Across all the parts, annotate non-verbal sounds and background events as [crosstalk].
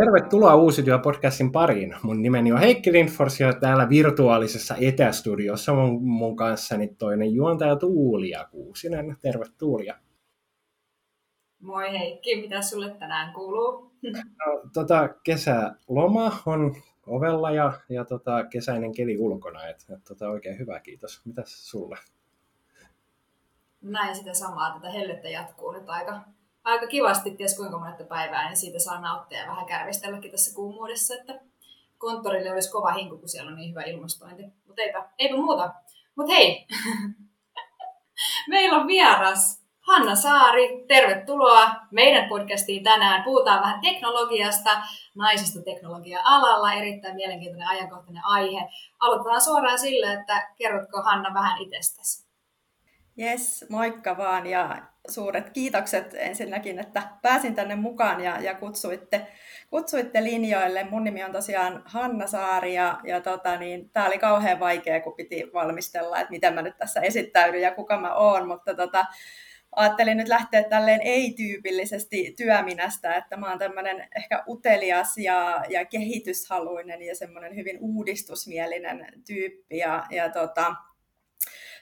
Tervetuloa Uusityö podcastin pariin. Mun nimeni on Heikki Lindfors ja täällä virtuaalisessa etästudiossa mun, mun kanssani toinen juontaja Tuulia Kuusinen. Tervetuloa. Moi Heikki, mitä sulle tänään kuuluu? No, tota, kesäloma on ovella ja, ja tota, kesäinen keli ulkona. Et, et, tota, oikein hyvä, kiitos. Mitäs sulle? Näin sitä samaa, tätä hellettä jatkuu nyt aika, aika kivasti, ties kuinka monetta päivää, niin siitä saa nauttia ja vähän kärvistelläkin tässä kuumuudessa, että konttorille olisi kova hinku, kun siellä on niin hyvä ilmastointi. Mutta eipä, eipä muuta. Mutta hei, [laughs] meillä on vieras Hanna Saari, tervetuloa meidän podcastiin tänään. Puhutaan vähän teknologiasta, naisista teknologia-alalla, erittäin mielenkiintoinen ajankohtainen aihe. Aloitetaan suoraan sillä, että kerrotko Hanna vähän itsestäsi? Jes, moikka vaan ja suuret kiitokset ensinnäkin, että pääsin tänne mukaan ja, ja kutsuitte, kutsuitte linjoille. Mun nimi on tosiaan Hanna Saari ja, ja tota, niin, tämä oli kauhean vaikea, kun piti valmistella, että miten mä nyt tässä esittäydyn ja kuka mä oon, mutta tota, ajattelin nyt lähteä tälleen ei-tyypillisesti työminästä, että mä oon tämmöinen ehkä utelias ja, ja kehityshaluinen ja semmoinen hyvin uudistusmielinen tyyppi ja, ja tota,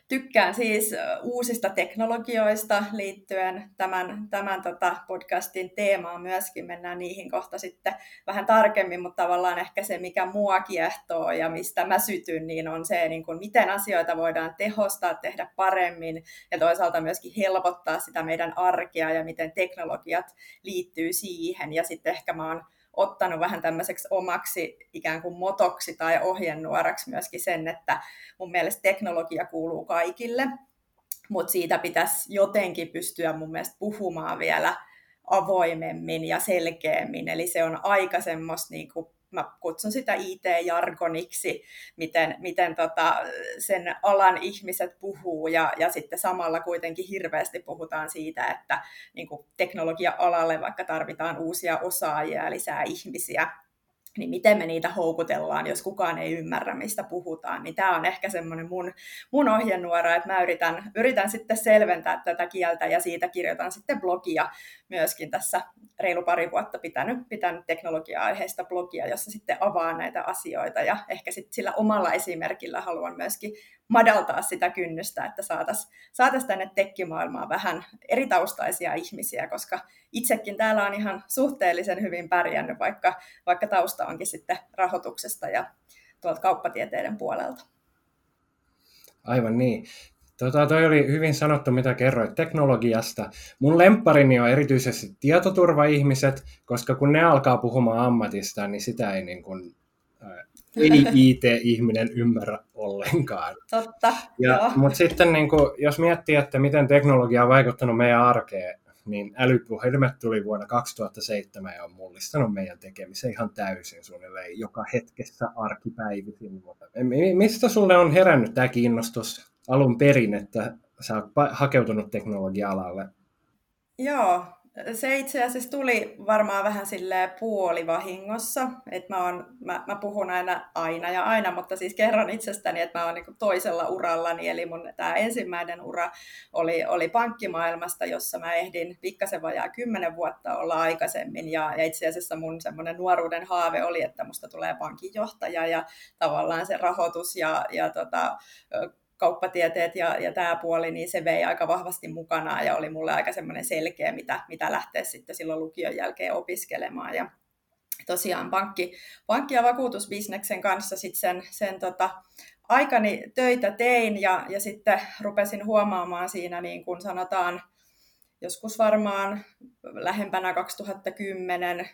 Tykkään siis uusista teknologioista liittyen tämän, tämän tota podcastin teemaan myöskin. Mennään niihin kohta sitten vähän tarkemmin, mutta tavallaan ehkä se, mikä mua kiehtoo ja mistä mä sytyn, niin on se, niin kuin miten asioita voidaan tehostaa, tehdä paremmin ja toisaalta myöskin helpottaa sitä meidän arkea ja miten teknologiat liittyy siihen. Ja sitten ehkä mä oon ottanut vähän tämmöiseksi omaksi ikään kuin motoksi tai ohjenuoraksi myöskin sen, että mun mielestä teknologia kuuluu kaikille, mutta siitä pitäisi jotenkin pystyä mun mielestä puhumaan vielä avoimemmin ja selkeämmin. Eli se on aika semmoista niin kuin mä kutsun sitä IT-jargoniksi, miten, miten tota, sen alan ihmiset puhuu. Ja, ja sitten samalla kuitenkin hirveästi puhutaan siitä, että niin teknologia-alalle vaikka tarvitaan uusia osaajia ja lisää ihmisiä, niin miten me niitä houkutellaan, jos kukaan ei ymmärrä, mistä puhutaan. Niin tämä on ehkä semmoinen mun, mun ohjenuora, että mä yritän, yritän sitten selventää tätä kieltä ja siitä kirjoitan sitten blogia myöskin tässä reilu pari vuotta pitänyt, pitänyt teknologia-aiheista blogia, jossa sitten avaa näitä asioita ja ehkä sitten sillä omalla esimerkillä haluan myöskin madaltaa sitä kynnystä, että saataisiin saatais tänne tekkimaailmaan vähän eri taustaisia ihmisiä, koska itsekin täällä on ihan suhteellisen hyvin pärjännyt, vaikka, vaikka tausta onkin sitten rahoituksesta ja tuolta kauppatieteiden puolelta. Aivan niin. Tota, toi oli hyvin sanottu, mitä kerroit teknologiasta. Mun lempparini on erityisesti tietoturva-ihmiset, koska kun ne alkaa puhumaan ammatista, niin sitä ei, niin kuin, ei IT-ihminen ymmärrä ollenkaan. Totta, ja, Mutta sitten niin kuin, jos miettii, että miten teknologia on vaikuttanut meidän arkeen, niin älypuhelimet tuli vuonna 2007 ja on mullistanut meidän tekemisen ihan täysin suunnilleen joka hetkessä arkipäivisin. Mistä sulle on herännyt tämä kiinnostus alun perin, että sä oot hakeutunut teknologia-alalle? Joo, se itse asiassa tuli varmaan vähän sille puolivahingossa, että mä, on, mä, mä, puhun aina, aina ja aina, mutta siis kerron itsestäni, että mä oon niin toisella urallani, eli mun tämä ensimmäinen ura oli, oli pankkimaailmasta, jossa mä ehdin pikkasen vajaa kymmenen vuotta olla aikaisemmin, ja, ja itse asiassa mun semmoinen nuoruuden haave oli, että musta tulee pankinjohtaja, ja tavallaan se rahoitus ja, ja tota, kauppatieteet ja, ja tämä puoli, niin se vei aika vahvasti mukanaan ja oli mulle aika semmoinen selkeä, mitä, mitä lähteä sitten silloin lukion jälkeen opiskelemaan. Ja tosiaan pankki, pankki- ja vakuutusbisneksen kanssa sitten sen, sen tota, aikani töitä tein ja, ja sitten rupesin huomaamaan siinä, niin kuin sanotaan, joskus varmaan lähempänä 2010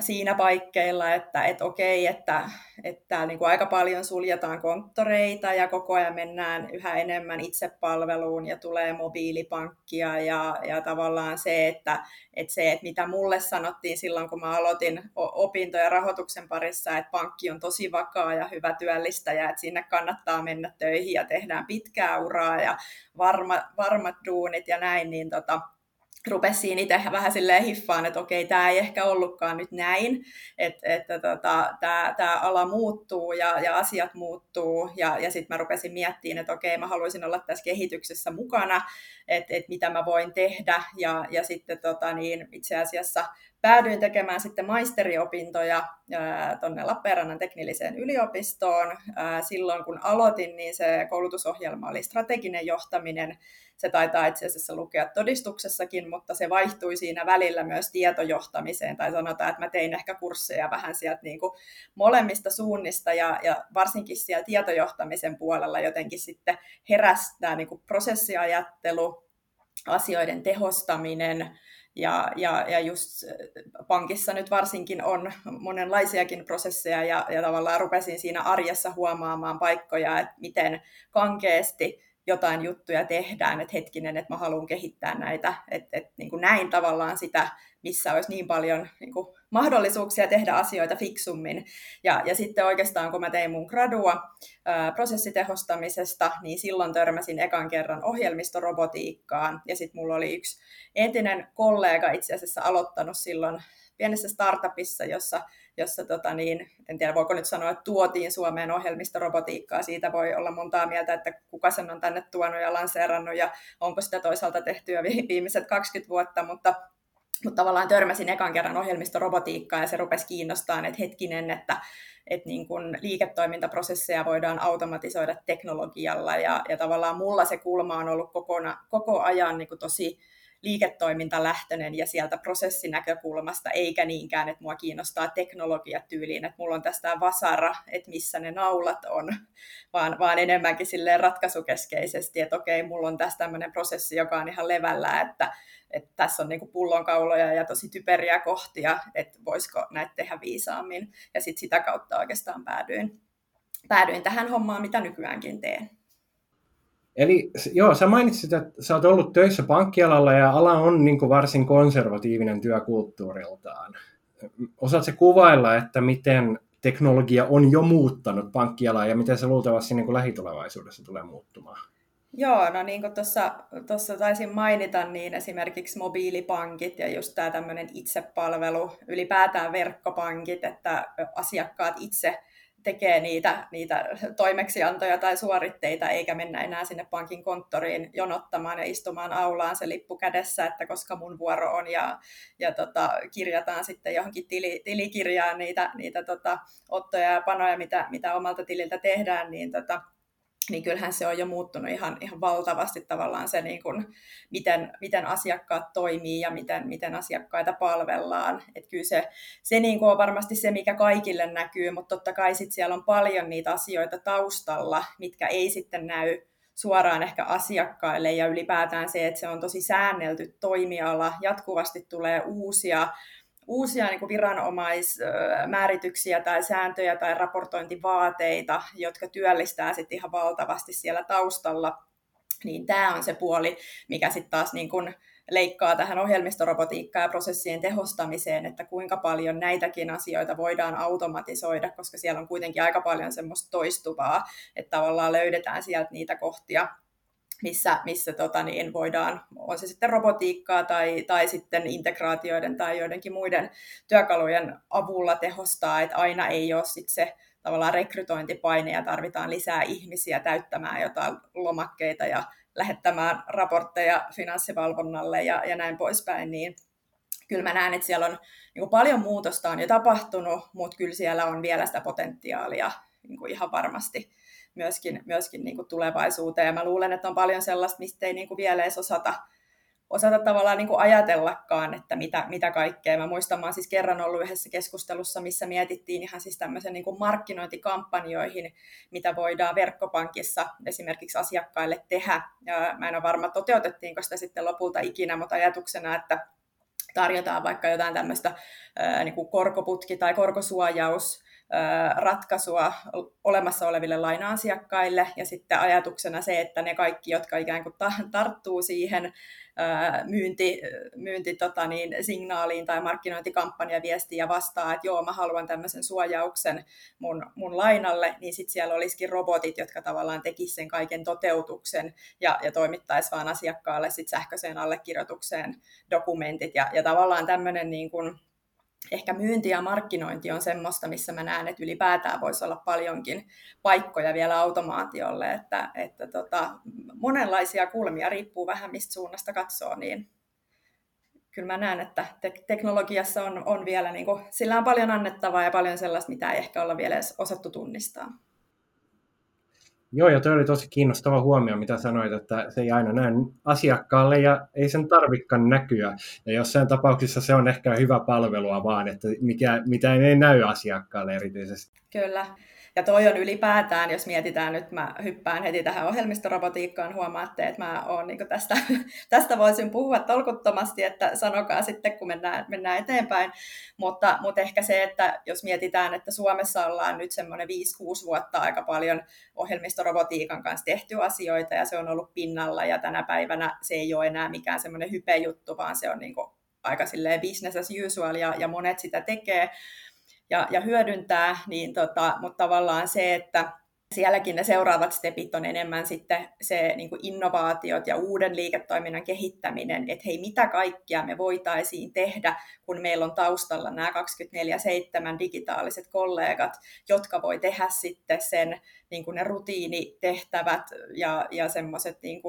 siinä paikkeilla, että et okei, että, että niin kuin aika paljon suljetaan konttoreita ja koko ajan mennään yhä enemmän itsepalveluun ja tulee mobiilipankkia ja, ja tavallaan se, että, että se, että mitä mulle sanottiin silloin, kun mä aloitin opintoja rahoituksen parissa, että pankki on tosi vakaa ja hyvä työllistäjä, että sinne kannattaa mennä töihin ja tehdään pitkää uraa ja varma, varmat duunit ja näin, niin tota, rupesin itse vähän silleen hiffaan, että okei, tämä ei ehkä ollutkaan nyt näin, että, että tota, tämä, tämä ala muuttuu ja, ja asiat muuttuu, ja, ja sitten mä rupesin miettimään, että okei, mä haluaisin olla tässä kehityksessä mukana, että, että mitä mä voin tehdä, ja, ja sitten tota, niin itse asiassa päädyin tekemään sitten maisteriopintoja tuonne Lappeenrannan teknilliseen yliopistoon. Silloin kun aloitin, niin se koulutusohjelma oli strateginen johtaminen. Se taitaa itse asiassa lukea todistuksessakin, mutta se vaihtui siinä välillä myös tietojohtamiseen. Tai sanotaan, että mä tein ehkä kursseja vähän sieltä niin kuin molemmista suunnista ja, ja varsinkin siellä tietojohtamisen puolella jotenkin sitten heräsi tämä niin kuin prosessiajattelu, asioiden tehostaminen, ja, ja, ja just pankissa nyt varsinkin on monenlaisiakin prosesseja ja, ja tavallaan rupesin siinä arjessa huomaamaan paikkoja, että miten kankeasti jotain juttuja tehdään, että hetkinen, että mä haluan kehittää näitä, että, että niin kuin näin tavallaan sitä, missä olisi niin paljon niin kuin mahdollisuuksia tehdä asioita fiksummin. Ja, ja sitten oikeastaan, kun mä tein mun gradua ää, prosessitehostamisesta, niin silloin törmäsin ekan kerran ohjelmistorobotiikkaan, ja sitten mulla oli yksi entinen kollega itse asiassa aloittanut silloin pienessä startupissa, jossa, jossa tota niin, en tiedä voiko nyt sanoa, että tuotiin Suomeen ohjelmistorobotiikkaa. Siitä voi olla montaa mieltä, että kuka sen on tänne tuonut ja lanseerannut ja onko sitä toisaalta tehty jo viimeiset 20 vuotta, mutta mutta tavallaan törmäsin ekan kerran ohjelmistorobotiikkaa ja se rupesi kiinnostamaan, että hetkinen, että, että niin kun liiketoimintaprosesseja voidaan automatisoida teknologialla. Ja, ja tavallaan mulla se kulma on ollut kokona, koko ajan niin tosi liiketoimintalähtöinen ja sieltä prosessinäkökulmasta, eikä niinkään, että mua kiinnostaa teknologiat tyyliin, että mulla on tästä vasara, että missä ne naulat on, vaan, vaan enemmänkin silleen ratkaisukeskeisesti, että okei, mulla on tässä tämmöinen prosessi, joka on ihan levällä, että, että tässä on niin pullonkauloja ja tosi typeriä kohtia, että voisiko näitä tehdä viisaammin. Ja sitten sitä kautta oikeastaan päädyin, päädyin tähän hommaan, mitä nykyäänkin teen. Eli joo, sä mainitsit, että sä oot ollut töissä pankkialalla ja ala on niin kuin varsin konservatiivinen työkulttuuriltaan. Osaatko kuvailla, että miten teknologia on jo muuttanut pankkialaa ja miten se luultavasti niin kuin lähitulevaisuudessa tulee muuttumaan? Joo, no niin kuin tuossa taisin mainita, niin esimerkiksi mobiilipankit ja just tämä tämmöinen itsepalvelu, ylipäätään verkkopankit, että asiakkaat itse tekee niitä, niitä toimeksiantoja tai suoritteita, eikä mennä enää sinne pankin konttoriin jonottamaan ja istumaan aulaan se lippu kädessä, että koska mun vuoro on, ja, ja tota, kirjataan sitten johonkin tili, tilikirjaan niitä, niitä tota, ottoja ja panoja, mitä, mitä omalta tililtä tehdään, niin tota, niin kyllähän se on jo muuttunut ihan, ihan valtavasti tavallaan se, niin kuin, miten, miten asiakkaat toimii ja miten, miten asiakkaita palvellaan. Et kyllä se, se niin kuin on varmasti se, mikä kaikille näkyy, mutta totta kai sit siellä on paljon niitä asioita taustalla, mitkä ei sitten näy suoraan ehkä asiakkaille ja ylipäätään se, että se on tosi säännelty toimiala, jatkuvasti tulee uusia uusia niin kuin viranomaismäärityksiä tai sääntöjä tai raportointivaateita, jotka työllistää sitten ihan valtavasti siellä taustalla, niin tämä on se puoli, mikä sitten taas niin kuin leikkaa tähän ohjelmistorobotiikkaan ja prosessien tehostamiseen, että kuinka paljon näitäkin asioita voidaan automatisoida, koska siellä on kuitenkin aika paljon semmoista toistuvaa, että tavallaan löydetään sieltä niitä kohtia, missä, missä tota niin, voidaan, on se sitten robotiikkaa tai, tai sitten integraatioiden tai joidenkin muiden työkalujen avulla tehostaa, että aina ei ole sit se tavallaan rekrytointipaine ja tarvitaan lisää ihmisiä täyttämään jotain lomakkeita ja lähettämään raportteja finanssivalvonnalle ja, ja näin poispäin, niin kyllä mä näen, että siellä on niin paljon muutosta on jo tapahtunut, mutta kyllä siellä on vielä sitä potentiaalia niin ihan varmasti myöskin, myöskin niin kuin tulevaisuuteen. Ja mä luulen, että on paljon sellaista, mistä ei niin kuin vielä edes osata, osata tavallaan niin kuin ajatellakaan, että mitä, mitä kaikkea. Mä muistan, mä siis kerran ollut yhdessä keskustelussa, missä mietittiin ihan siis tämmöisen niin kuin markkinointikampanjoihin, mitä voidaan verkkopankissa esimerkiksi asiakkaille tehdä. Ja mä en ole varma, toteutettiinko sitä sitten lopulta ikinä, mutta ajatuksena, että tarjotaan vaikka jotain tämmöistä niin kuin korkoputki- tai korkosuojaus, ratkaisua olemassa oleville laina-asiakkaille. Ja sitten ajatuksena se, että ne kaikki, jotka ikään kuin tarttuu siihen myynti, myynti tota niin, signaaliin tai markkinointikampanjaviestiin ja vastaa, että joo, mä haluan tämmöisen suojauksen mun, mun lainalle, niin sitten siellä olisikin robotit, jotka tavallaan tekisivät sen kaiken toteutuksen ja, ja toimittaisi vaan asiakkaalle sit sähköiseen allekirjoitukseen dokumentit. Ja, ja tavallaan tämmöinen niin kuin, ehkä myynti ja markkinointi on semmoista, missä mä näen, että ylipäätään voisi olla paljonkin paikkoja vielä automaatiolle, että, että tota, monenlaisia kulmia riippuu vähän mistä suunnasta katsoo, niin kyllä mä näen, että te- teknologiassa on, on vielä, niin kuin, sillä on paljon annettavaa ja paljon sellaista, mitä ei ehkä olla vielä edes osattu tunnistaa. Joo, ja toi oli tosi kiinnostava huomio, mitä sanoit, että se ei aina näy asiakkaalle ja ei sen tarvikaan näkyä. Ja jossain tapauksessa se on ehkä hyvä palvelua vaan, että mikä, mitä ei näy asiakkaalle erityisesti. Kyllä. Ja toi on ylipäätään, jos mietitään nyt, mä hyppään heti tähän ohjelmistorobotiikkaan, huomaatte, että mä oon niin tästä, [laughs] tästä voisin puhua tolkuttomasti, että sanokaa sitten, kun mennään, mennään eteenpäin. Mutta, mutta ehkä se, että jos mietitään, että Suomessa ollaan nyt semmoinen 5-6 vuotta aika paljon ohjelmistorobotiikan kanssa tehty asioita ja se on ollut pinnalla ja tänä päivänä se ei ole enää mikään semmoinen hypejuttu, vaan se on niin aika silleen business as usual ja, ja monet sitä tekee ja, ja hyödyntää, niin tota, mutta tavallaan se, että sielläkin ne seuraavat stepit on enemmän sitten se niin innovaatiot ja uuden liiketoiminnan kehittäminen, että hei, mitä kaikkia me voitaisiin tehdä, kun meillä on taustalla nämä 24-7 digitaaliset kollegat, jotka voi tehdä sitten sen niin ne rutiinitehtävät ja, ja semmoiset niin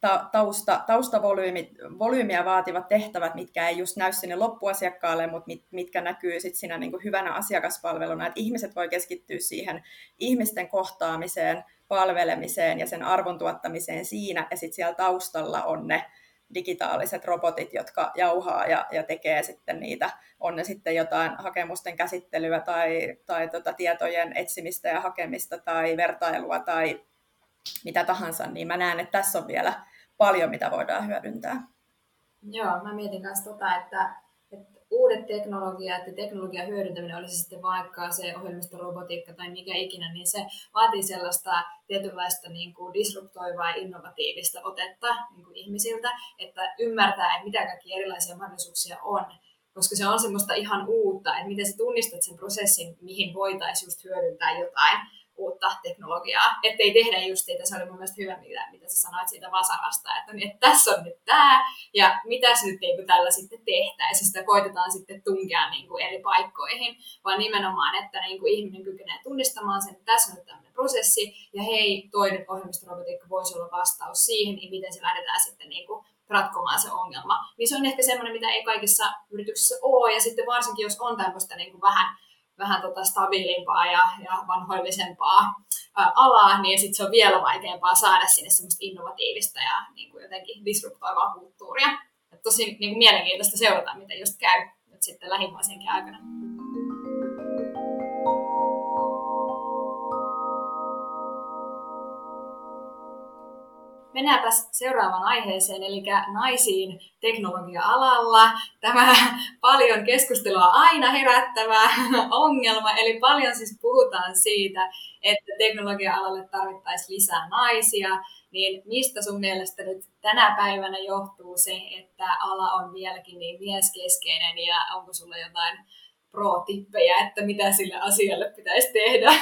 ta, tausta, taustavolyymiä vaativat tehtävät, mitkä ei just näy sinne loppuasiakkaalle, mutta mit, mitkä näkyy sit siinä niin kuin hyvänä asiakaspalveluna, että ihmiset voi keskittyä siihen ihmisten kohtaamiseen, palvelemiseen ja sen arvon tuottamiseen siinä, ja sitten siellä taustalla on ne digitaaliset robotit, jotka jauhaa ja, ja tekee sitten niitä, on ne sitten jotain hakemusten käsittelyä tai, tai tota tietojen etsimistä ja hakemista tai vertailua tai mitä tahansa, niin mä näen, että tässä on vielä paljon, mitä voidaan hyödyntää. Joo, mä mietin myös tota, että, että uudet teknologiat ja teknologian hyödyntäminen, olisi sitten vaikka se ohjelmistorobotiikka tai mikä ikinä, niin se vaatii sellaista tietynlaista niin kuin disruptoivaa ja innovatiivista otetta niin kuin ihmisiltä, että ymmärtää, että mitä kaikki erilaisia mahdollisuuksia on, koska se on semmoista ihan uutta, että miten sä tunnistat sen prosessin, mihin voitaisiin just hyödyntää jotain uutta teknologiaa, ettei tehdä just siitä, se oli mun mielestä hyvä, mitä, mitä sä sanoit siitä vasarasta, että, niin, että tässä on nyt tämä, ja mitä nyt niin kuin tällä sitten tehtäisiin, sitä koitetaan sitten tunkea niin kuin eri paikkoihin, vaan nimenomaan, että niin kuin ihminen kykenee tunnistamaan sen, että tässä on nyt tämmöinen prosessi, ja hei, toinen ohjelmistorobotiikka voisi olla vastaus siihen, niin miten se lähdetään sitten niin kuin ratkomaan se ongelma. Niin se on ehkä semmoinen, mitä ei kaikissa yrityksissä ole, ja sitten varsinkin, jos on tämmöistä niin kuin vähän vähän tota stabiilimpaa ja, ja vanhoillisempaa alaa, niin sitten se on vielä vaikeampaa saada sinne semmoista innovatiivista ja niin kuin jotenkin disruptoivaa kulttuuria. Et tosi niin kuin mielenkiintoista seurata, miten just käy nyt sitten lähivuosienkin aikana. Mennäänpä seuraavaan aiheeseen, eli naisiin teknologia-alalla. Tämä paljon keskustelua aina herättävä ongelma, eli paljon siis puhutaan siitä, että teknologia-alalle tarvittaisiin lisää naisia, niin mistä sun mielestä nyt tänä päivänä johtuu se, että ala on vieläkin niin mieskeskeinen ja onko sulla jotain pro-tippejä, että mitä sille asialle pitäisi tehdä?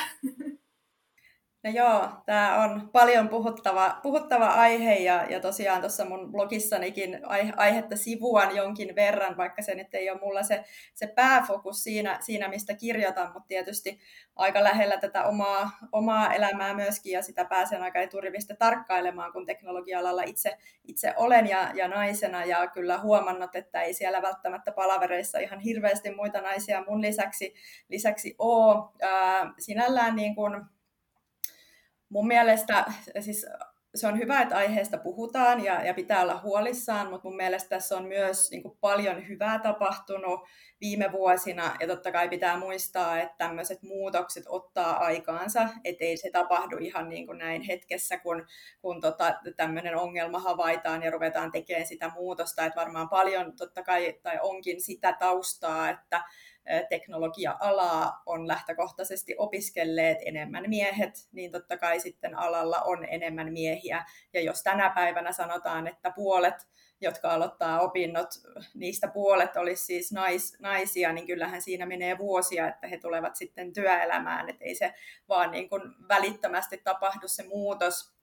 No joo, tämä on paljon puhuttava, puhuttava aihe ja, ja tosiaan tuossa mun blogissanikin aihe, aihetta sivuan jonkin verran, vaikka se nyt ei ole mulla se, se pääfokus siinä, siinä, mistä kirjoitan, mutta tietysti aika lähellä tätä omaa, omaa elämää myöskin ja sitä pääsen aika eturivistä tarkkailemaan, kun teknologia-alalla itse, itse olen ja, ja naisena ja kyllä huomannut, että ei siellä välttämättä palavereissa ihan hirveästi muita naisia mun lisäksi, lisäksi ole. Ää, sinällään niin kuin, mun mielestä siis se on hyvä, että aiheesta puhutaan ja, ja pitää olla huolissaan, mutta mun mielestä tässä on myös niin kuin, paljon hyvää tapahtunut viime vuosina. Ja totta kai pitää muistaa, että tämmöiset muutokset ottaa aikaansa, ettei se tapahdu ihan niin kuin näin hetkessä, kun, kun tota, tämmöinen ongelma havaitaan ja ruvetaan tekemään sitä muutosta, että varmaan paljon totta kai tai onkin sitä taustaa, että teknologia-alaa on lähtökohtaisesti opiskelleet enemmän miehet, niin totta kai sitten alalla on enemmän miehiä. Ja jos tänä päivänä sanotaan, että puolet, jotka aloittaa opinnot, niistä puolet olisi siis nais, naisia, niin kyllähän siinä menee vuosia, että he tulevat sitten työelämään, että ei se vaan niin kuin välittömästi tapahdu se muutos,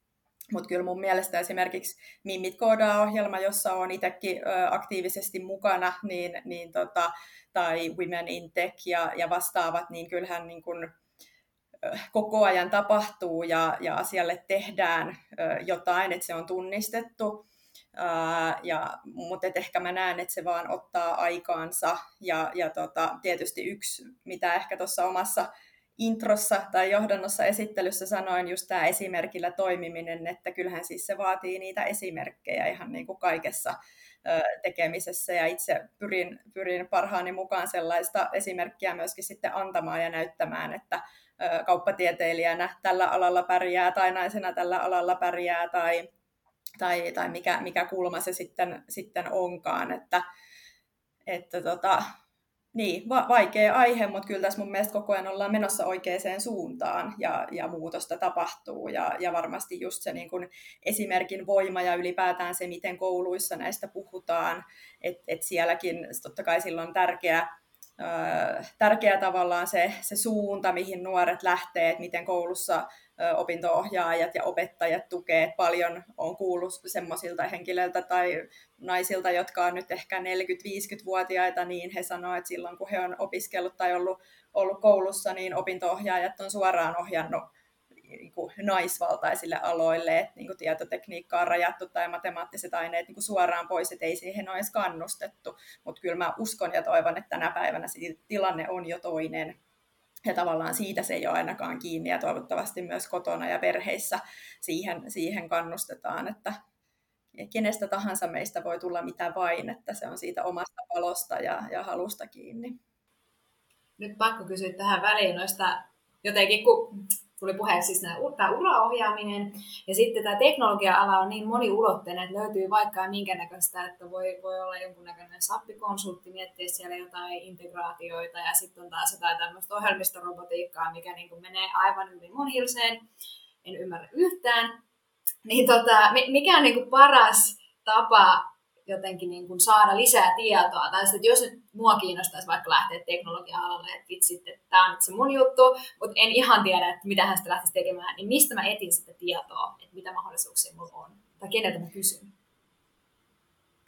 mutta kyllä mun mielestä esimerkiksi Mimmit koodaa-ohjelma, jossa on itsekin aktiivisesti mukana, niin, niin tota, tai Women in Tech ja, ja vastaavat, niin kyllähän niin kuin, koko ajan tapahtuu ja, ja asialle tehdään jotain, että se on tunnistettu. Ja, mutta et ehkä mä näen, että se vaan ottaa aikaansa. Ja, ja tota, tietysti yksi, mitä ehkä tuossa omassa introssa tai johdannossa esittelyssä sanoin just tämä esimerkillä toimiminen, että kyllähän siis se vaatii niitä esimerkkejä ihan niin kuin kaikessa tekemisessä. Ja itse pyrin, pyrin parhaani mukaan sellaista esimerkkiä myöskin sitten antamaan ja näyttämään, että kauppatieteilijänä tällä alalla pärjää tai naisena tällä alalla pärjää tai, tai, tai mikä, mikä kulma se sitten, sitten onkaan, että, että tota, niin, va- vaikea aihe, mutta kyllä tässä mun mielestä koko ajan ollaan menossa oikeaan suuntaan ja, ja muutosta tapahtuu. Ja, ja varmasti just se niin kun esimerkin voima ja ylipäätään se, miten kouluissa näistä puhutaan, että et sielläkin totta kai silloin on tärkeä, tärkeä tavallaan se, se suunta, mihin nuoret lähtee, että miten koulussa opintoohjaajat ja opettajat tukee. Paljon on kuullut semmoisilta henkilöiltä tai naisilta, jotka on nyt ehkä 40-50-vuotiaita, niin he sanoivat, että silloin kun he on opiskellut tai ollut, ollut koulussa, niin opintoohjaajat on suoraan ohjannut niin kuin naisvaltaisille aloille, että niin kuin tietotekniikka on rajattu tai matemaattiset aineet niin kuin suoraan pois, että ei siihen ole edes kannustettu. Mutta kyllä mä uskon ja toivon, että tänä päivänä tilanne on jo toinen. Ja tavallaan siitä se ei ole ainakaan kiinni ja toivottavasti myös kotona ja perheissä siihen, siihen kannustetaan, että kenestä tahansa meistä voi tulla mitä vain, että se on siitä omasta palosta ja, ja halusta kiinni. Nyt pakko kysyä tähän väliin noista jotenkin, kun tuli puheeksi siis tämä uraohjaaminen. Ja sitten tämä teknologia-ala on niin moniulotteinen, että löytyy vaikka minkä näköistä, että voi, voi olla jonkunnäköinen sappikonsultti, miettiä siellä jotain integraatioita ja sitten on taas jotain tämmöistä ohjelmistorobotiikkaa, mikä niin kuin menee aivan hyvin mun hilseen. En ymmärrä yhtään. Niin tota, mikä on niin kuin paras tapa jotenkin niin kuin saada lisää tietoa. Tai sitten, että jos nyt mua kiinnostaisi vaikka lähteä teknologia-alalle, että vitsi, että tämä on nyt se mun juttu, mutta en ihan tiedä, että mitä hän sitä lähtisi tekemään, niin mistä mä etin sitä tietoa, että mitä mahdollisuuksia mulla on? Tai keneltä mä kysyn?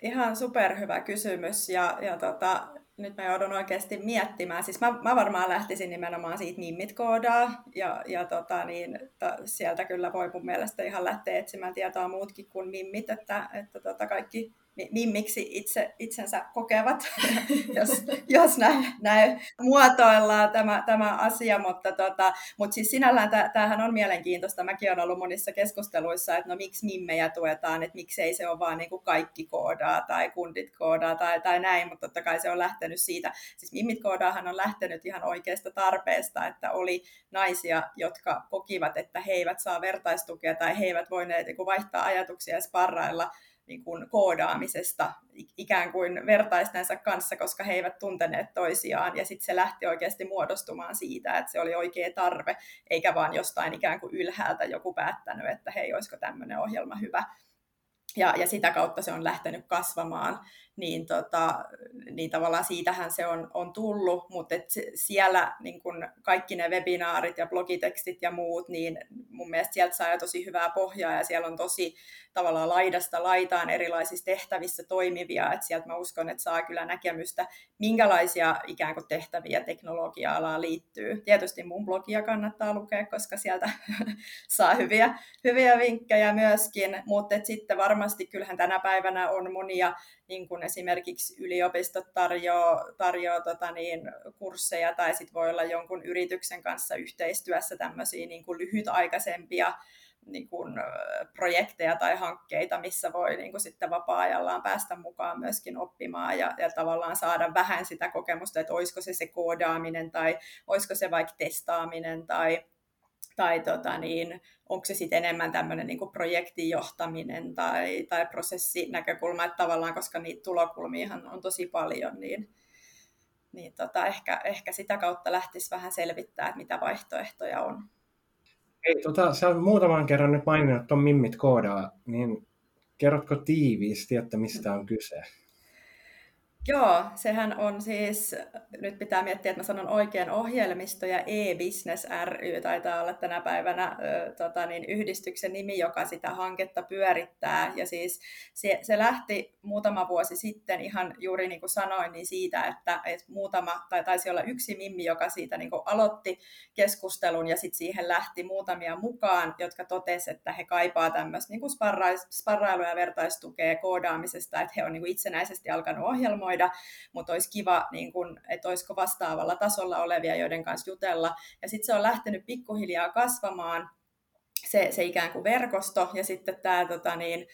Ihan superhyvä kysymys ja, ja tota, nyt mä joudun oikeasti miettimään. Siis mä, mä varmaan lähtisin nimenomaan siitä mimmit koodaa ja, ja tota, niin, ta, sieltä kyllä voi mun mielestä ihan lähteä etsimään tietoa muutkin kuin mimmit, että, että tota, kaikki mimmiksi itse, itsensä kokevat, [laughs] jos, jos näin, näin muotoillaan tämä, tämä asia, mutta, tota, mutta siis sinällään tämähän on mielenkiintoista. Mäkin olen ollut monissa keskusteluissa, että no miksi mimmejä tuetaan, että miksei se ole vaan niin kuin kaikki koodaa tai kundit koodaa tai, tai näin, mutta totta kai se on lähtenyt siitä, siis mimmit koodaahan on lähtenyt ihan oikeasta tarpeesta, että oli naisia, jotka kokivat, että he eivät saa vertaistukea tai he eivät voineet niin vaihtaa ajatuksia ja sparrailla niin kuin koodaamisesta ikään kuin vertaistensa kanssa, koska he eivät tunteneet toisiaan. Ja sitten se lähti oikeasti muodostumaan siitä, että se oli oikea tarve, eikä vaan jostain ikään kuin ylhäältä joku päättänyt, että hei, olisiko tämmöinen ohjelma hyvä. Ja, ja sitä kautta se on lähtenyt kasvamaan niin, tota, niin tavallaan siitähän se on, on tullut, mutta et siellä niin kun kaikki ne webinaarit ja blogitekstit ja muut, niin mun mielestä sieltä saa tosi hyvää pohjaa ja siellä on tosi tavallaan laidasta laitaan erilaisissa tehtävissä toimivia, että sieltä mä uskon, että saa kyllä näkemystä, minkälaisia ikään kuin tehtäviä teknologia-alaan liittyy. Tietysti mun blogia kannattaa lukea, koska sieltä [laughs] saa hyviä, hyviä vinkkejä myöskin, mutta sitten varmasti kyllähän tänä päivänä on monia niin kuin esimerkiksi yliopistot tarjoaa, tarjoaa tota niin, kursseja tai sitten voi olla jonkun yrityksen kanssa yhteistyössä tämmöisiä niin kuin lyhytaikaisempia niin kuin, projekteja tai hankkeita, missä voi niin kuin sitten vapaa-ajallaan päästä mukaan myöskin oppimaan ja, ja tavallaan saada vähän sitä kokemusta, että olisiko se se koodaaminen tai olisiko se vaikka testaaminen tai, tai tota niin, onko se sitten enemmän tämmöinen niin projektin johtaminen tai, tai prosessinäkökulma, että tavallaan koska niitä tulokulmia on tosi paljon, niin, niin tota, ehkä, ehkä sitä kautta lähtisi vähän selvittää, että mitä vaihtoehtoja on. Hei, tota, sä olet muutaman kerran nyt maininnut tuon Mimmit koodaa, niin kerrotko tiiviisti, että mistä on kyse? Joo, sehän on siis, nyt pitää miettiä, että mä sanon oikein, ohjelmisto ja e-business ry taitaa olla tänä päivänä ö, tota niin, yhdistyksen nimi, joka sitä hanketta pyörittää. Ja siis se, se lähti muutama vuosi sitten ihan juuri niin kuin sanoin, niin siitä, että, että muutama, tai taisi olla yksi mimmi, joka siitä niin kuin aloitti keskustelun ja sitten siihen lähti muutamia mukaan, jotka totesi, että he kaipaa tämmöistä niin sparrailua ja vertaistukea koodaamisesta, että he on niin kuin itsenäisesti alkanut ohjelmoida huomioida, mutta olisi kiva, niin kun, että olisiko vastaavalla tasolla olevia, joiden kanssa jutella. Ja sitten se on lähtenyt pikkuhiljaa kasvamaan, se, se ikään kuin verkosto, ja sitten tämä tota niin,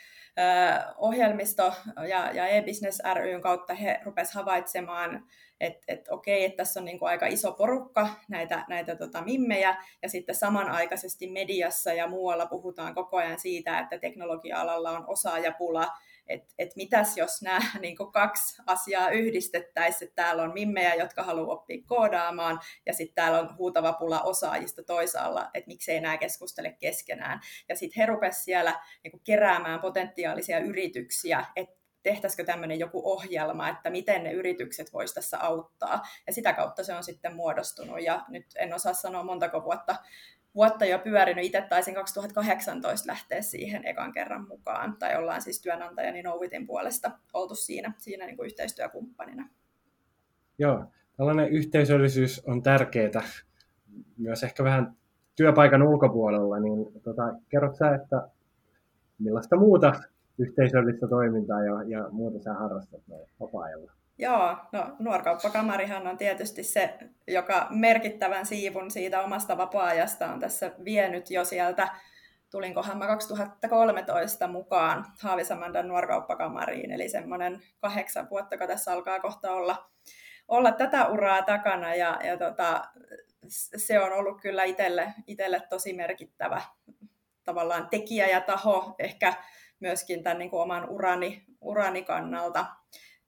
ohjelmisto ja, ja e-business ryn kautta he rupesivat havaitsemaan, että et okei, että tässä on niinku aika iso porukka näitä, näitä tota mimmejä, ja sitten samanaikaisesti mediassa ja muualla puhutaan koko ajan siitä, että teknologia-alalla on osaajapula, että et mitäs jos nämä [laughs] niin kaksi asiaa yhdistettäisiin, että täällä on mimmejä, jotka haluaa oppia koodaamaan, ja sitten täällä on huutava pula osaajista toisaalla, että miksei nämä keskustele keskenään. Ja sitten he rupesivat siellä niin keräämään potentiaalisia yrityksiä, että tehtäisikö tämmöinen joku ohjelma, että miten ne yritykset voisivat tässä auttaa. Ja sitä kautta se on sitten muodostunut. Ja nyt en osaa sanoa montako vuotta vuotta jo pyörinyt. Itse taisin 2018 lähteä siihen ekan kerran mukaan, tai ollaan siis työnantajani Novitin puolesta oltu siinä, siinä niin kuin yhteistyökumppanina. Joo, tällainen yhteisöllisyys on tärkeää myös ehkä vähän työpaikan ulkopuolella, niin tota, kerrot sä, että millaista muuta yhteisöllistä toimintaa ja, ja muuta sä harrastat vapaa-ajalla? Joo, no nuorkauppakamarihan on tietysti se, joka merkittävän siivun siitä omasta vapaa-ajasta on tässä vienyt jo sieltä, tulinkohan mä 2013 mukaan Haavisamandan nuorkauppakamariin, eli semmoinen kahdeksan vuotta, kun tässä alkaa kohta olla, olla tätä uraa takana, ja, ja tota, se on ollut kyllä itselle, itselle tosi merkittävä tavallaan tekijä ja taho, ehkä myöskin tämän niin kuin oman urani, urani kannalta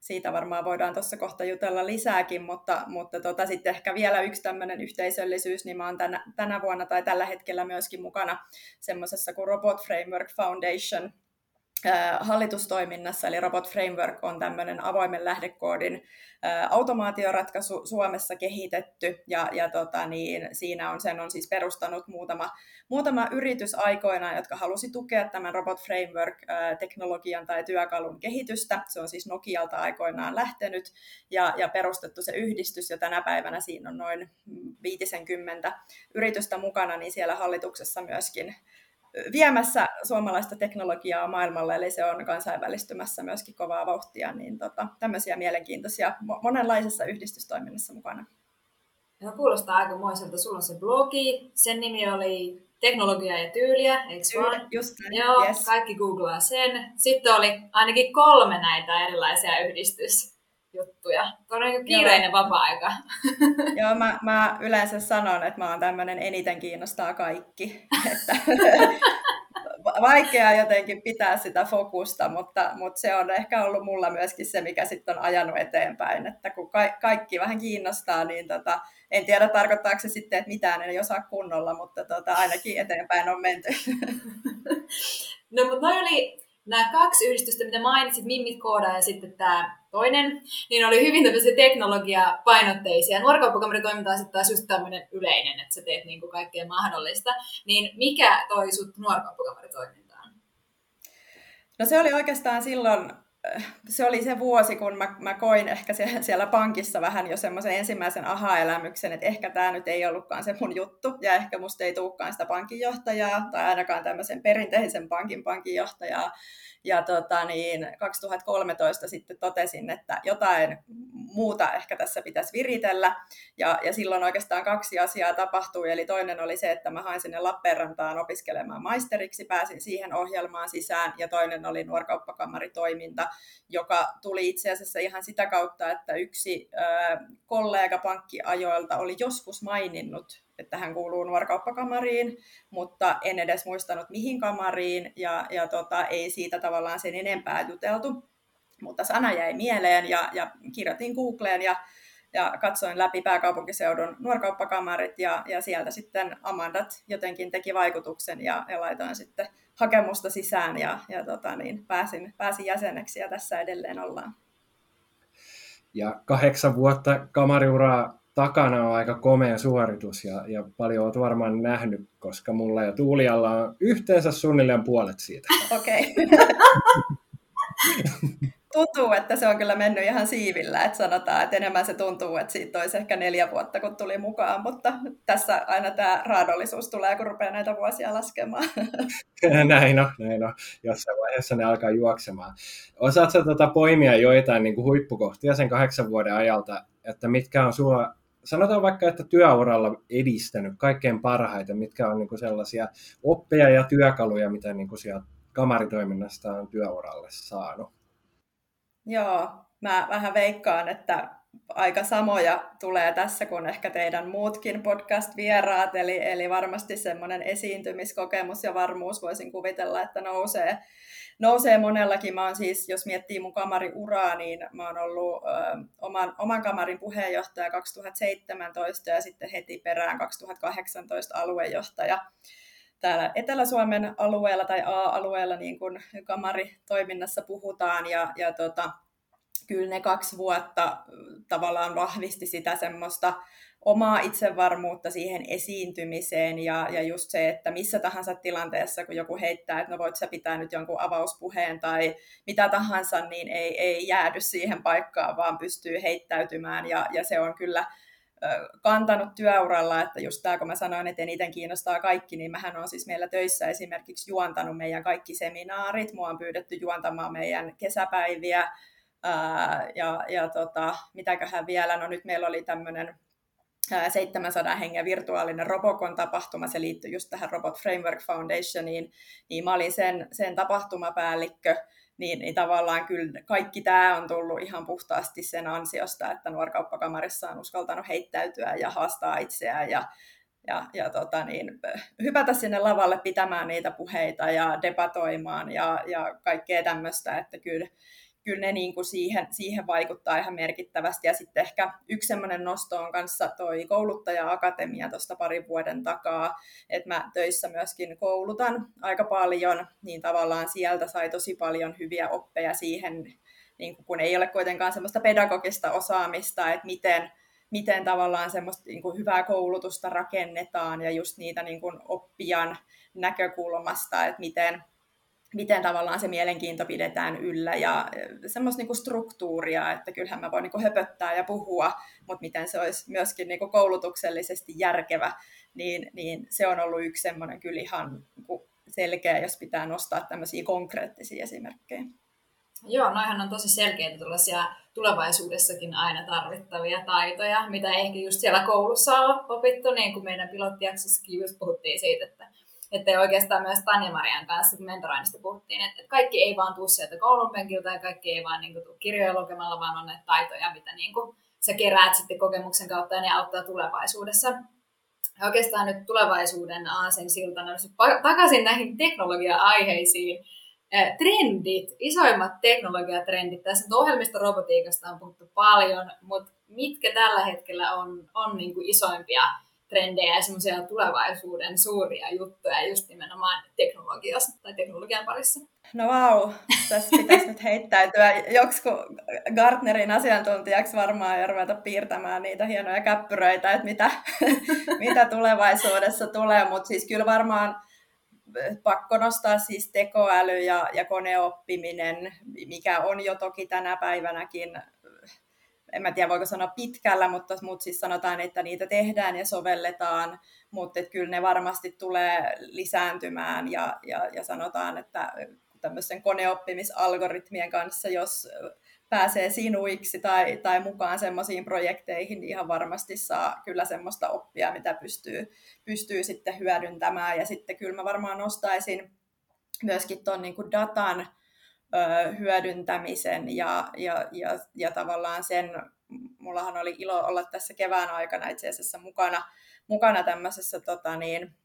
siitä varmaan voidaan tuossa kohta jutella lisääkin, mutta, mutta tota, sitten ehkä vielä yksi tämmöinen yhteisöllisyys, niin mä oon tänä, tänä vuonna tai tällä hetkellä myöskin mukana semmoisessa kuin Robot Framework Foundation, hallitustoiminnassa, eli Robot Framework on tämmöinen avoimen lähdekoodin automaatioratkaisu Suomessa kehitetty, ja, ja tota, niin, siinä on, sen on siis perustanut muutama, muutama yritys aikoinaan, jotka halusi tukea tämän Robot Framework-teknologian tai työkalun kehitystä. Se on siis Nokialta aikoinaan lähtenyt, ja, ja perustettu se yhdistys, ja tänä päivänä siinä on noin 50 yritystä mukana, niin siellä hallituksessa myöskin viemässä suomalaista teknologiaa maailmalle, eli se on kansainvälistymässä myöskin kovaa vauhtia, niin tota, tämmöisiä mielenkiintoisia monenlaisessa yhdistystoiminnassa mukana. No, kuulostaa aika moiselta. Sulla on se blogi, sen nimi oli Teknologia ja tyyliä, eikö vaan? Just näin. Joo, yes. kaikki googlaa sen. Sitten oli ainakin kolme näitä erilaisia yhdistys juttuja. Niin kiireinen vapaa-aika. [laughs] Joo, mä, mä yleensä sanon, että mä oon tämmöinen eniten kiinnostaa kaikki. [laughs] Että vaikea jotenkin pitää sitä fokusta, mutta, mutta se on ehkä ollut mulla myöskin se, mikä sitten on ajanut eteenpäin, että kun ka- kaikki vähän kiinnostaa, niin tota, en tiedä tarkoittaako se sitten, että mitään ei osaa kunnolla, mutta tota, ainakin eteenpäin on menty. [laughs] No, mutta noi oli nämä kaksi yhdistystä, mitä mainitsit, Mimmit Kooda ja sitten tämä toinen, niin oli hyvin tämmöisiä teknologiapainotteisia. Nuorkauppakamari-toiminta on sitten taas just tämmöinen yleinen, että sä teet niin kuin kaikkea mahdollista. Niin mikä toi sut nuorkauppakamari-toimintaan? No se oli oikeastaan silloin, se oli se vuosi, kun mä, mä koin ehkä siellä pankissa vähän jo semmoisen ensimmäisen aha-elämyksen, että ehkä tämä nyt ei ollutkaan se mun juttu, ja ehkä musta ei tulekaan sitä pankinjohtajaa, tai ainakaan tämmöisen perinteisen pankin pankinjohtajaa, ja tota, niin 2013 sitten totesin, että jotain muuta ehkä tässä pitäisi viritellä. Ja, ja silloin oikeastaan kaksi asiaa tapahtui. Eli toinen oli se, että mä hain sinne Lappeenrantaan opiskelemaan maisteriksi, pääsin siihen ohjelmaan sisään. Ja toinen oli nuorkauppakamaritoiminta, joka tuli itse asiassa ihan sitä kautta, että yksi kollega pankkiajoilta oli joskus maininnut että hän kuuluu nuorkauppakamariin, mutta en edes muistanut mihin kamariin ja, ja tota, ei siitä tavallaan sen enempää juteltu. Mutta sana jäi mieleen ja, ja kirjoitin Googleen ja, ja katsoin läpi pääkaupunkiseudun nuorkauppakamarit ja, ja sieltä sitten Amandat jotenkin teki vaikutuksen ja, ja laitoin sitten hakemusta sisään ja, ja tota niin, pääsin, pääsin jäseneksi ja tässä edelleen ollaan. Ja kahdeksan vuotta kamariuraa takana on aika komea suoritus ja, ja paljon olet varmaan nähnyt, koska mulla ja Tuulialla on yhteensä suunnilleen puolet siitä. Okei. [laughs] tuntuu, että se on kyllä mennyt ihan siivillä, että sanotaan, että enemmän se tuntuu, että siitä olisi ehkä neljä vuotta, kun tuli mukaan, mutta tässä aina tämä raadollisuus tulee, kun rupeaa näitä vuosia laskemaan. [laughs] näin on, näin on. Jossain vaiheessa ne alkaa juoksemaan. Osaatko tuota poimia joitain niin kuin huippukohtia sen kahdeksan vuoden ajalta, että mitkä on sulla sanotaan vaikka, että työuralla edistänyt kaikkein parhaiten, mitkä on niin kuin sellaisia oppeja ja työkaluja, mitä niin kuin sieltä kamaritoiminnasta on työuralle saanut? Joo, mä vähän veikkaan, että aika samoja tulee tässä kuin ehkä teidän muutkin podcast-vieraat, eli, eli varmasti semmoinen esiintymiskokemus ja varmuus voisin kuvitella, että nousee, nousee monellakin. Mä oon siis, jos miettii mun kamariuraa, niin mä oon ollut ö, oman, oman kamarin puheenjohtaja 2017 ja sitten heti perään 2018 aluejohtaja täällä Etelä-Suomen alueella tai A-alueella, niin kuin kamaritoiminnassa puhutaan, ja, ja tota, kyllä ne kaksi vuotta tavallaan vahvisti sitä semmoista omaa itsevarmuutta siihen esiintymiseen ja, ja just se, että missä tahansa tilanteessa, kun joku heittää, että no voit sä pitää nyt jonkun avauspuheen tai mitä tahansa, niin ei, ei jäädy siihen paikkaan, vaan pystyy heittäytymään ja, ja se on kyllä kantanut työuralla, että just tämä, kun mä sanoin, että eniten kiinnostaa kaikki, niin mähän on siis meillä töissä esimerkiksi juontanut meidän kaikki seminaarit, mua on pyydetty juontamaan meidän kesäpäiviä, ää, ja, ja tota, mitäköhän vielä, no nyt meillä oli tämmöinen 700 hengen virtuaalinen Robocon tapahtuma, se liittyy just tähän Robot Framework Foundationiin, niin mä olin sen, sen tapahtumapäällikkö, niin, niin tavallaan kyllä kaikki tämä on tullut ihan puhtaasti sen ansiosta, että nuorkauppakamarissa on uskaltanut heittäytyä ja haastaa itseään ja, ja, ja tota niin, hypätä sinne lavalle pitämään niitä puheita ja debatoimaan ja, ja kaikkea tämmöistä, että kyllä, kyllä ne niin kuin siihen, siihen vaikuttaa ihan merkittävästi. Ja sitten ehkä yksi semmoinen nosto on kanssa toi kouluttaja-akatemia tuosta parin vuoden takaa, että mä töissä myöskin koulutan aika paljon, niin tavallaan sieltä sai tosi paljon hyviä oppeja siihen, niin kun ei ole kuitenkaan semmoista pedagogista osaamista, että miten, miten tavallaan semmoista niin kuin hyvää koulutusta rakennetaan ja just niitä niin kuin oppijan näkökulmasta, että miten, miten tavallaan se mielenkiinto pidetään yllä ja semmoista niinku struktuuria, että kyllähän mä voin niinku höpöttää ja puhua, mutta miten se olisi myöskin niinku koulutuksellisesti järkevä, niin, niin se on ollut yksi semmoinen kyllä ihan niinku selkeä, jos pitää nostaa tämmöisiä konkreettisia esimerkkejä. Joo, noihan on tosi selkeitä tuollaisia tulevaisuudessakin aina tarvittavia taitoja, mitä ehkä just siellä koulussa on opittu, niin kuin meidän pilottijaksossakin just puhuttiin siitä, että että oikeastaan myös Tanja Marian kanssa, kun mentoroinnista puhuttiin, että kaikki ei vaan tule sieltä koulun penkiltä ja kaikki ei vaan niin kuin, tule kirjoja lukemalla, vaan on näitä taitoja, mitä niin kuin, sä keräät sitten kokemuksen kautta ja ne auttaa tulevaisuudessa. Ja oikeastaan nyt tulevaisuuden aasen siltana takaisin näihin teknologia-aiheisiin. Trendit, isoimmat teknologiatrendit. Tässä ohjelmistorobotiikasta on puhuttu paljon, mutta mitkä tällä hetkellä on, on niin kuin isoimpia trendejä ja semmoisia tulevaisuuden suuria juttuja just nimenomaan teknologiassa tai teknologian parissa. No vau, wow. tässä pitäisi nyt heittäytyä joksku Gartnerin asiantuntijaksi varmaan ja ruveta piirtämään niitä hienoja käppyröitä, että mitä, mitä tulevaisuudessa tulee, mutta siis kyllä varmaan pakko nostaa siis tekoäly ja, ja koneoppiminen, mikä on jo toki tänä päivänäkin en mä tiedä voiko sanoa pitkällä, mutta, mutta siis sanotaan, että niitä tehdään ja sovelletaan, mutta että kyllä ne varmasti tulee lisääntymään ja, ja, ja sanotaan, että tämmöisen koneoppimisalgoritmien kanssa, jos pääsee sinuiksi tai, tai mukaan semmoisiin projekteihin, niin ihan varmasti saa kyllä semmoista oppia, mitä pystyy, pystyy sitten hyödyntämään. Ja sitten kyllä mä varmaan nostaisin myöskin tuon niin datan hyödyntämisen ja, ja, ja, ja tavallaan sen, mullahan oli ilo olla tässä kevään aikana itse asiassa mukana, mukana tämmöisessä tota niin,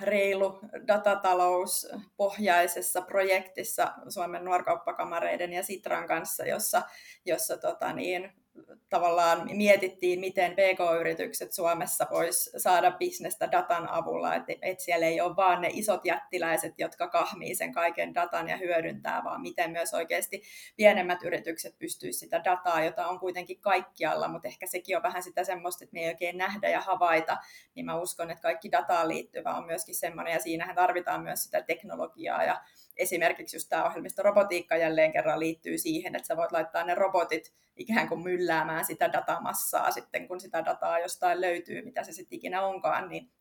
reilu datatalouspohjaisessa projektissa Suomen nuorkauppakamareiden ja Sitran kanssa, jossa, jossa tota niin, tavallaan mietittiin, miten PK-yritykset Suomessa vois saada bisnestä datan avulla, että et siellä ei ole vaan ne isot jättiläiset, jotka kahmii sen kaiken datan ja hyödyntää, vaan miten myös oikeasti pienemmät yritykset pystyisivät sitä dataa, jota on kuitenkin kaikkialla, mutta ehkä sekin on vähän sitä semmoista, että me ei oikein nähdä ja havaita, niin mä uskon, että kaikki dataan liittyvä on myöskin semmoinen, ja siinähän tarvitaan myös sitä teknologiaa ja esimerkiksi just tämä ohjelmistorobotiikka jälleen kerran liittyy siihen, että sä voit laittaa ne robotit ikään kuin mylläämään sitä datamassaa sitten, kun sitä dataa jostain löytyy, mitä se sitten ikinä onkaan, niin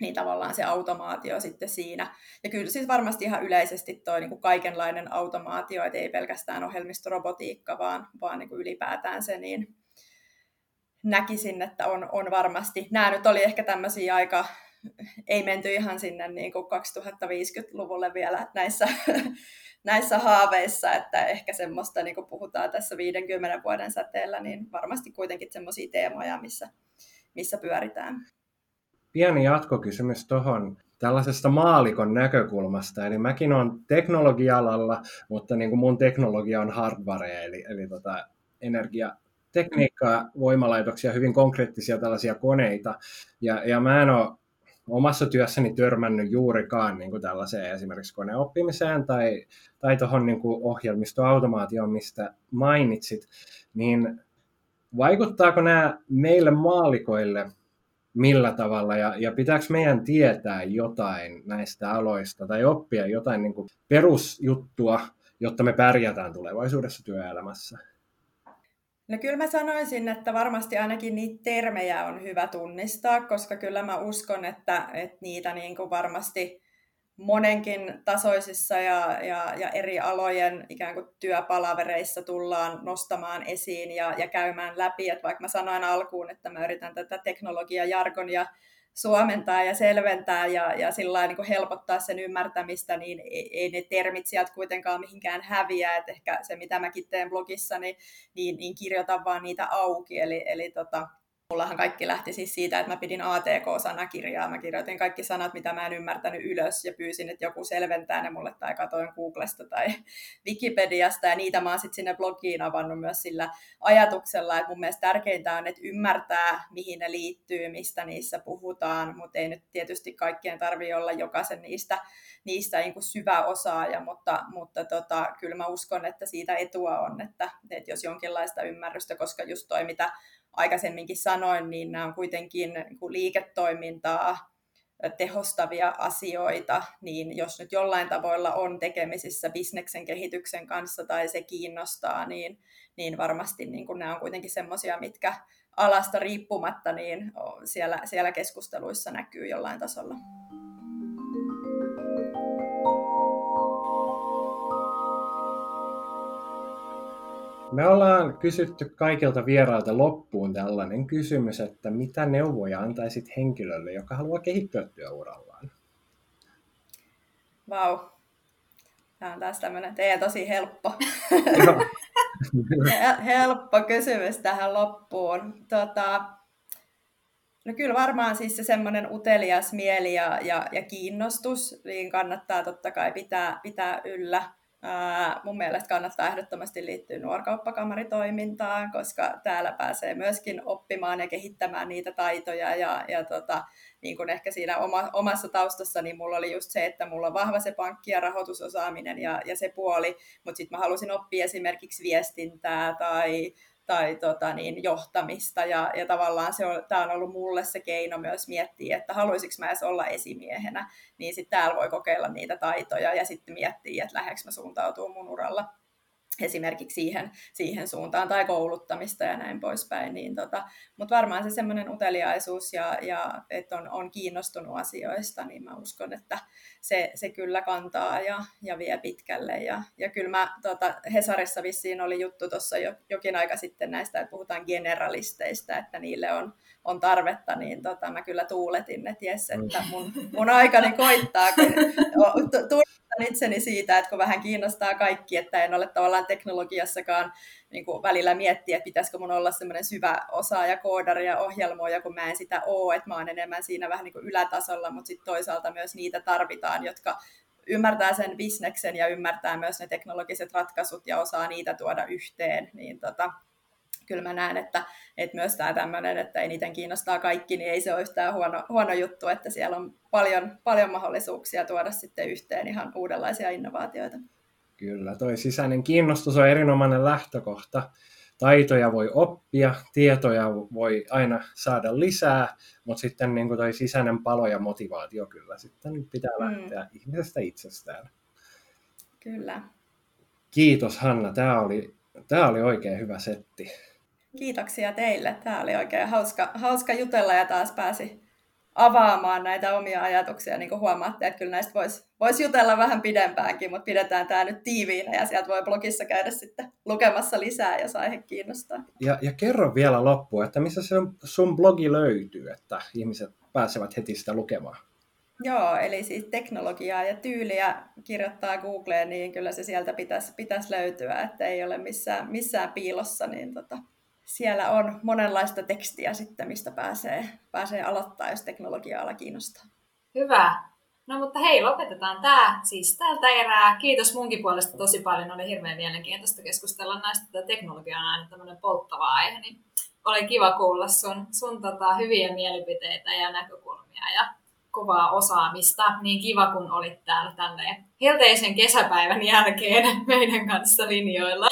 niin tavallaan se automaatio sitten siinä. Ja kyllä siis varmasti ihan yleisesti toi niin kuin kaikenlainen automaatio, että ei pelkästään ohjelmistorobotiikka, vaan, vaan niin kuin ylipäätään se, niin näkisin, että on, on varmasti, nämä nyt oli ehkä tämmöisiä aika ei menty ihan sinne niin kuin 2050-luvulle vielä näissä, [laughs] näissä haaveissa, että ehkä semmoista, niin kuin puhutaan tässä 50 vuoden säteellä, niin varmasti kuitenkin semmoisia teemoja, missä, missä pyöritään. Pieni jatkokysymys tuohon tällaisesta maalikon näkökulmasta. Eli mäkin olen teknologia-alalla, mutta niin kuin mun teknologia on hardware, eli, eli tota energia, tekniikkaa, voimalaitoksia, hyvin konkreettisia tällaisia koneita. Ja, ja mä en ole omassa työssäni törmännyt juurikaan niin kuin tällaiseen esimerkiksi koneoppimiseen tai, tai tuohon niin ohjelmistoautomaatioon, mistä mainitsit, niin vaikuttaako nämä meille maalikoille millä tavalla ja, ja pitääkö meidän tietää jotain näistä aloista tai oppia jotain niin kuin perusjuttua, jotta me pärjätään tulevaisuudessa työelämässä? No kyllä mä sanoisin, että varmasti ainakin niitä termejä on hyvä tunnistaa, koska kyllä mä uskon, että, että niitä niin kuin varmasti monenkin tasoisissa ja, ja, ja eri alojen ikään kuin työpalavereissa tullaan nostamaan esiin ja, ja käymään läpi. Että vaikka mä sanoin alkuun, että mä yritän tätä teknologiajargonia suomentaa ja selventää ja, ja sillä niin helpottaa sen ymmärtämistä, niin ei, ei ne termit sieltä kuitenkaan mihinkään häviä. Et ehkä se, mitä mäkin teen blogissa, niin, niin, niin kirjoitan vaan niitä auki. Eli, eli tota, Mullahan kaikki lähti siis siitä, että mä pidin ATK-sanakirjaa. Mä kirjoitin kaikki sanat, mitä mä en ymmärtänyt ylös ja pyysin, että joku selventää ne mulle tai katoin Googlesta tai [laughs] Wikipediasta. Ja niitä mä oon sitten sinne blogiin avannut myös sillä ajatuksella, että mun mielestä tärkeintä on, että ymmärtää, mihin ne liittyy, mistä niissä puhutaan, mutta ei nyt tietysti kaikkien tarvitse olla jokaisen niistä, niistä niin syvä osaaja, mutta, mutta tota, kyllä mä uskon, että siitä etua on, että, että jos jonkinlaista ymmärrystä, koska just toi, mitä aikaisemminkin sanoin, niin nämä on kuitenkin niin liiketoimintaa tehostavia asioita, niin jos nyt jollain tavoilla on tekemisissä bisneksen kehityksen kanssa tai se kiinnostaa, niin, niin varmasti niin kuin nämä on kuitenkin semmoisia, mitkä alasta riippumatta niin siellä, siellä keskusteluissa näkyy jollain tasolla. Me ollaan kysytty kaikilta vierailta loppuun tällainen kysymys, että mitä neuvoja antaisit henkilölle, joka haluaa kehittyä työurallaan? Vau. Tämä on taas tämmöinen teidän tosi helppo. helppo kysymys tähän loppuun. Tota, no kyllä varmaan siis se semmoinen utelias mieli ja, ja, ja kiinnostus, niin kannattaa totta kai pitää, pitää yllä Mun mielestä kannattaa ehdottomasti liittyä nuorkauppakamaritoimintaan, koska täällä pääsee myöskin oppimaan ja kehittämään niitä taitoja. Ja, ja tota, niin kuin ehkä siinä oma, omassa taustassa, niin mulla oli just se, että mulla on vahva se pankki- ja rahoitusosaaminen ja, ja se puoli, mutta sitten mä halusin oppia esimerkiksi viestintää tai tai tota, niin, johtamista. Ja, ja tavallaan se on, tämä on ollut mulle se keino myös miettiä, että haluaisinko mä edes olla esimiehenä, niin sitten täällä voi kokeilla niitä taitoja ja sitten miettiä, että lähdekö mä suuntautuu mun uralla esimerkiksi siihen, siihen suuntaan tai kouluttamista ja näin poispäin. Niin tota, Mutta varmaan se semmoinen uteliaisuus ja, ja että on, on kiinnostunut asioista, niin mä uskon, että se, se kyllä kantaa ja, ja vie pitkälle. Ja, ja kyllä mä, tota, Hesarissa vissiin oli juttu tuossa jo, jokin aika sitten näistä, että puhutaan generalisteista, että niille on, on tarvetta, niin tota, mä kyllä tuuletin, että jes, että mun, mun aikani koittaa, kun itseni siitä, että kun vähän kiinnostaa kaikki, että en ole tavallaan teknologiassakaan niin kuin välillä miettiä, että pitäisikö mun olla semmoinen syvä osaaja, koodari ja ohjelmoija, kun mä en sitä ole, että mä oon enemmän siinä vähän niin kuin ylätasolla, mutta sitten toisaalta myös niitä tarvitaan, jotka ymmärtää sen bisneksen ja ymmärtää myös ne teknologiset ratkaisut ja osaa niitä tuoda yhteen, niin tota, kyllä mä näen, että, että myös tämä tämmöinen, että eniten kiinnostaa kaikki, niin ei se ole yhtään huono, huono juttu, että siellä on paljon, paljon mahdollisuuksia tuoda sitten yhteen ihan uudenlaisia innovaatioita. Kyllä, toi sisäinen kiinnostus on erinomainen lähtökohta. Taitoja voi oppia, tietoja voi aina saada lisää, mutta sitten niin kuin toi sisäinen palo ja motivaatio kyllä sitten pitää mm. lähteä mm. ihmisestä itsestään. Kyllä. Kiitos Hanna, tämä oli, tämä oli oikein hyvä setti. Kiitoksia teille. Tämä oli oikein hauska, hauska jutella ja taas pääsi avaamaan näitä omia ajatuksia. Niin kuin huomaatte, että kyllä näistä voisi vois jutella vähän pidempäänkin, mutta pidetään tämä nyt tiiviinä ja sieltä voi blogissa käydä sitten lukemassa lisää, jos aihe kiinnostaa. Ja, ja kerro vielä loppuun, että missä se sun blogi löytyy, että ihmiset pääsevät heti sitä lukemaan. Joo, eli siis teknologiaa ja tyyliä kirjoittaa Googleen, niin kyllä se sieltä pitäisi, pitäisi löytyä, että ei ole missään, missään piilossa, niin tota, siellä on monenlaista tekstiä sitten, mistä pääsee, pääsee aloittaa, jos teknologia-ala kiinnostaa. Hyvä. No mutta hei, lopetetaan tämä siis tältä erää. Kiitos munkin puolesta tosi paljon. Oli hirveän mielenkiintoista keskustella näistä. Tätä teknologia on aina tämmöinen polttava aihe, niin oli kiva kuulla sun, sun tota, hyviä mielipiteitä ja näkökulmia ja kovaa osaamista. Niin kiva, kun olit täällä tänne helteisen kesäpäivän jälkeen [laughs] meidän kanssa linjoilla.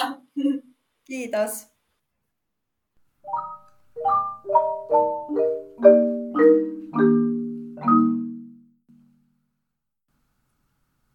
Kiitos. Thank you.